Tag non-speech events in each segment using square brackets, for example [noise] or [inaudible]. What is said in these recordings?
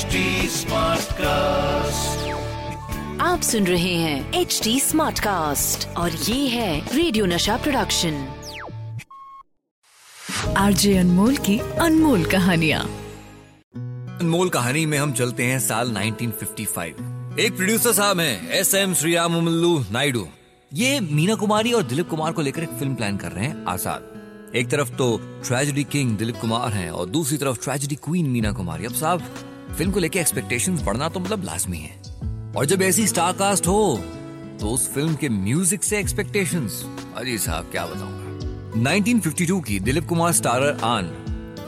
HD cast आप सुन रहे हैं एच डी स्मार्ट कास्ट और ये है रेडियो नशा प्रोडक्शन आरजे अनमोल की अनमोल कहानियाँ। अनमोल कहानी में हम चलते हैं साल 1955 एक प्रोड्यूसर साहब हैं एस एम श्री रामलू नायडू ये मीना कुमारी और दिलीप कुमार को लेकर एक फ़िल्म प्लान कर रहे हैं आज़ाद। एक तरफ़ तो ट्रेजेडी किंग दिलीप कुमार हैं और दूसरी तरफ़ ट्रेजेडी क्वीन मीना कुमारी। अब साहब फ़िल्म को लेकर एक्सपेक्टेशन बढ़ना तो मतलब लाजमी है। और जब ऐसी स्टार कास्ट हो तो उस फ़िल्म के म्यूज़िक से एक्सपेक्टेशंस अजी साहब, क्या बताऊँगा 1952 की दिलीप कुमार स्टारर आन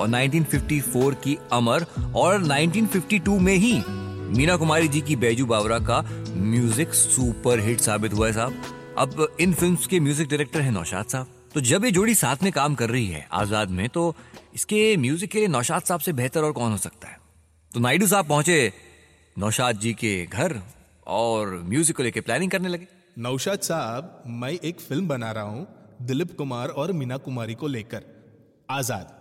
और 1954 की अमर और 1952 में ही मीना कुमारी जी की बैजू बावरा का म्यूज़िक सुपर हिट साबित हुआ है साहब। अब इन फिल्म्स के म्यूज़िक डायरेक्टर हैं नौशाद साहब। तो जब ये जोड़ी साथ में काम कर रही है आज़ाद में तो इसके म्यूज़िक के लिए नौशाद साहब से बेहतर और कौन हो सकता है? तो नायडू साहब पहुँचे नौशाद जी के घर और म्यूज़िक को लेकर प्लानिंग करने लगे। नौशाद साहब मैं एक फ़िल्म बना रहा हूँ दिलीप कुमार और मीना कुमारी को लेकर। आज़ाद।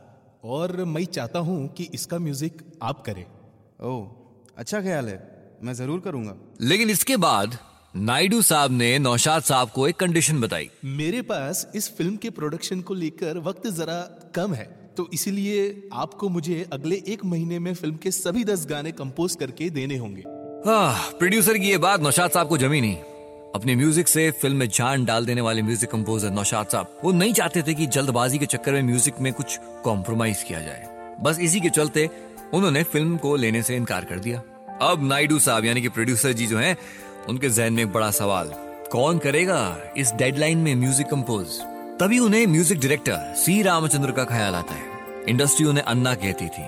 और मैं चाहता हूँ कि इसका म्यूज़िक आप करें। ओह अच्छा ख्याल है। मैं ज़रूर करूँगा। लेकिन इसके बाद नायडू साहब ने नौशाद साहब को एक कंडीशन बताई। मेरे पास इस फ़िल्म के प्रोडक्शन को लेकर वक्त जरा कम है। तो इसीलिए आपको मुझे अगले एक महीने में फ़िल्म के सभी दस गाने कंपोज करके देने होंगे। प्रोड्यूसर की ये बात नौशाद साहब को जमी नहीं। अपने म्यूज़िक से फ़िल्म में जान डाल देने वाले म्यूज़िक कंपोजर नौशाद साहब, वो नहीं चाहते थे कि जल्दबाजी के चक्कर में म्यूज़िक में कुछ कॉम्प्रोमाइज किया जाए। बस इसी के चलते उन्होंने फ़िल्म को लेने से इनकार कर दिया। अब नायडू साहब, यानी कि प्रोड्यूसर जी जो हैं, उनके जहन में एक बड़ा सवाल, कौन करेगा इस डेडलाइन में म्यूज़िक कंपोज तभी उन्हें म्यूज़िक डायरेक्टर सी रामचंद्र का ख्याल आता है। इंडस्ट्री उन्हें अन्ना कहती थी।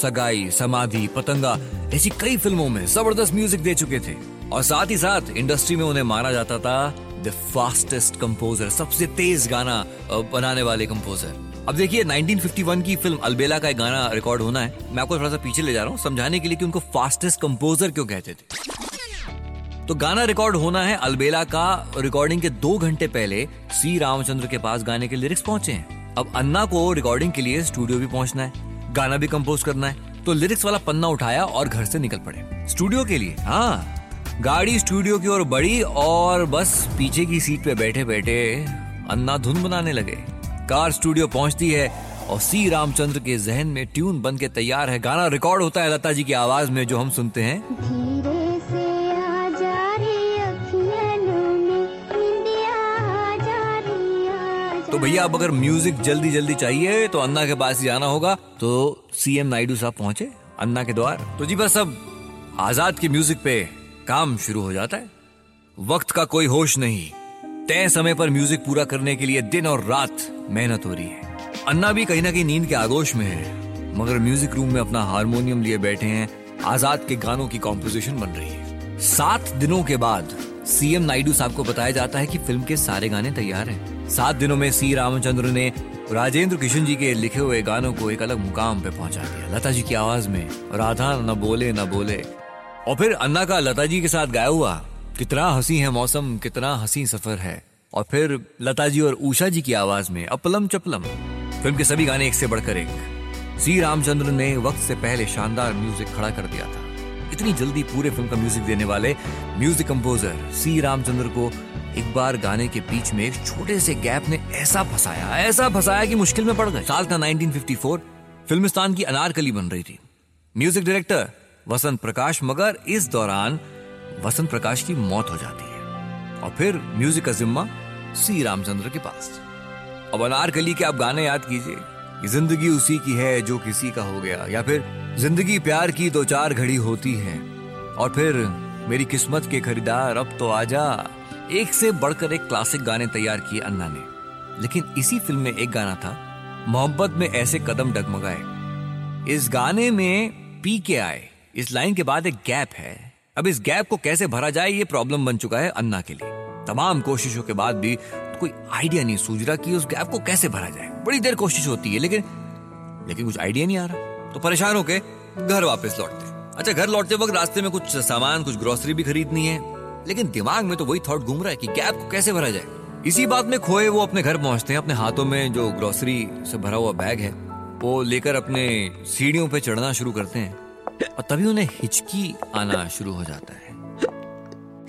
सगाई, समाधि, पतंगा, ऐसी कई फ़िल्मों में ज़बरदस्त म्यूज़िक दे चुके थे। और साथ ही साथ इंडस्ट्री में उन्हें माना जाता था द फास्टेस्ट कंपोजर सबसे तेज गाना बनाने वाले कंपोजर अब देखिए 1951 की फ़िल्म अलबेला का एक गाना रिकॉर्ड होना है। मैं आपको थोड़ा सा पीछे ले जा रहा हूँ। समझाने के लिए कि उनको फास्टेस्ट कंपोजर क्यों कहते थे? तो गाना रिकॉर्ड होना है अलबेला का। रिकॉर्डिंग के दो घंटे पहले सी रामचंद्र के पास गाने के लिरिक्स पहुँचे हैं। अब अन्ना को रिकॉर्डिंग के लिए स्टूडियो भी पहुँचना है। गाना भी कंपोज करना है। तो लिरिक्स वाला पन्ना उठाया और घर से निकल पड़े। स्टूडियो के लिए हाँ। गाड़ी स्टूडियो की ओर बढ़ी और बस पीछे की सीट पे बैठे बैठे अन्ना धुन बनाने लगे। कार स्टूडियो पहुँचती है और सी रामचंद्र के जहन में ट्यून बन के तैयार है। गाना रिकॉर्ड होता है लता जी की आवाज़ में जो हम सुनते हैं। तो भैया, अब अगर म्यूज़िक जल्दी जल्दी चाहिए तो अन्ना के पास जाना होगा। तो सीएम नायडू साहब पहुँचे, अन्ना के द्वार। तो जी बस अब आज़ाद के म्यूज़िक पे काम शुरू हो जाता है। वक्त का कोई होश नहीं। तय समय पर म्यूज़िक पूरा करने के लिए दिन और रात मेहनत हो रही है। अन्ना भी कहीं ना कहीं नींद के आगोश में है, मगर म्यूज़िक रूम में अपना हारमोनियम लिए बैठे हैं। आज़ाद के गानों की कॉम्पोजिशन बन रही है। सात दिनों के बाद सीएम नायडू साहब को बताया जाता है कि फ़िल्म के सारे गाने तैयार हैं। सात दिनों में सी रामचंद्र ने राजेंद्र किशन जी के लिखे हुए गानों को एक अलग मुकाम पे पहुँचा दिया। लता जी की आवाज़ में, राधा न बोले न बोले। और फिर अन्ना का लता जी के साथ गाया हुआ, कितना हँसी है मौसम, कितना हँसी सफ़र है। और फिर लता जी और उषा जी की आवाज़ में, अपलम चपलम। फ़िल्म के सभी गाने एक से बढ़कर एक। सी रामचंद्र ने वक्त से पहले शानदार म्यूज़िक खड़ा कर दिया था। इतनी जल्दी पूरे फ़िल्म का म्यूज़िक देने वाले म्यूज़िक कंपोजर सी रामचंद्र को एक बार गाने के बीच में एक छोटे से गैप ने ऐसा फंसाया ऐसा फंसाया कि मुश्किल में पड़ गए। साल था 1954 फिल्मिस्तान की अनारकली बन रही थी। म्यूज़िक डायरेक्टर वसंत प्रकाश, मगर इस दौरान वसंत प्रकाश की मौत हो जाती है। और फिर म्यूज़िक का जिम्मा सी रामचंद्र के पास। अब अनारकली के आप गाने याद कीजिए। कि ज़िंदगी उसी की है जो किसी का हो गया, या फिर ज़िंदगी प्यार की दो चार घड़ी होती है, और फिर मेरी किस्मत के खरीदार अब तो आजा। एक से बढ़कर एक क्लासिक गाने तैयार किए अन्ना ने। लेकिन इसी फ़िल्म में एक गाना था, मोहब्बत में ऐसे कदम डगमगाए। इस गाने में पी के आए। इस लाइन के बाद एक गैप है। अब इस गैप को कैसे भरा जाए, ये प्रॉब्लम बन चुका है अन्ना के लिए। तमाम कोशिशों के बाद भी कोई आइडिया नहीं सूझ रहा कि उस गैप को कैसे भरा जाए। बड़ी देर कोशिश होती है, लेकिन लेकिन कुछ आइडिया नहीं आ रहा। तो परेशान होके घर वापस लौटते अच्छा घर लौटते वक्त रास्ते में कुछ सामान, कुछ ग्रोसरी भी खरीदनी है। लेकिन दिमाग में तो वही थॉट घूम रहा है कि गैप को कैसे भरा जाए? इसी बात में खोए वो अपने घर पहुँचते हैं। अपने हाथों में जो ग्रोसरी से भरा हुआ बैग है, वो लेकर अपने सीढ़ियों पे चढ़ना शुरू करते हैं। और तभी उन्हें हिचकी आना शुरू हो जाता है।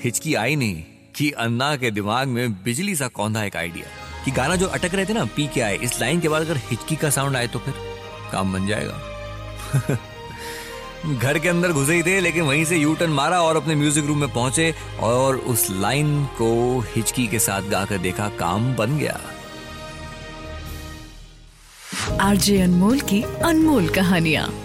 हिचकी आई नहीं कि अन्ना के दिमाग में बिजली सा कौंधा एक आइडिया कि गाना जो अटक रहे थे ना, पी के आए। इस लाइन के बाद अगर हिचकी का साउंड आए तो फिर काम बन जाएगा। [laughs] घर के अंदर घुसे ही थे, लेकिन वहीं से यू टर्न मारा और अपने म्यूज़िक रूम में पहुँचे और उस लाइन को हिचकी के साथ गाकर देखा, काम बन गया। आरजे अनमोल की अनमोल कहानियाँ।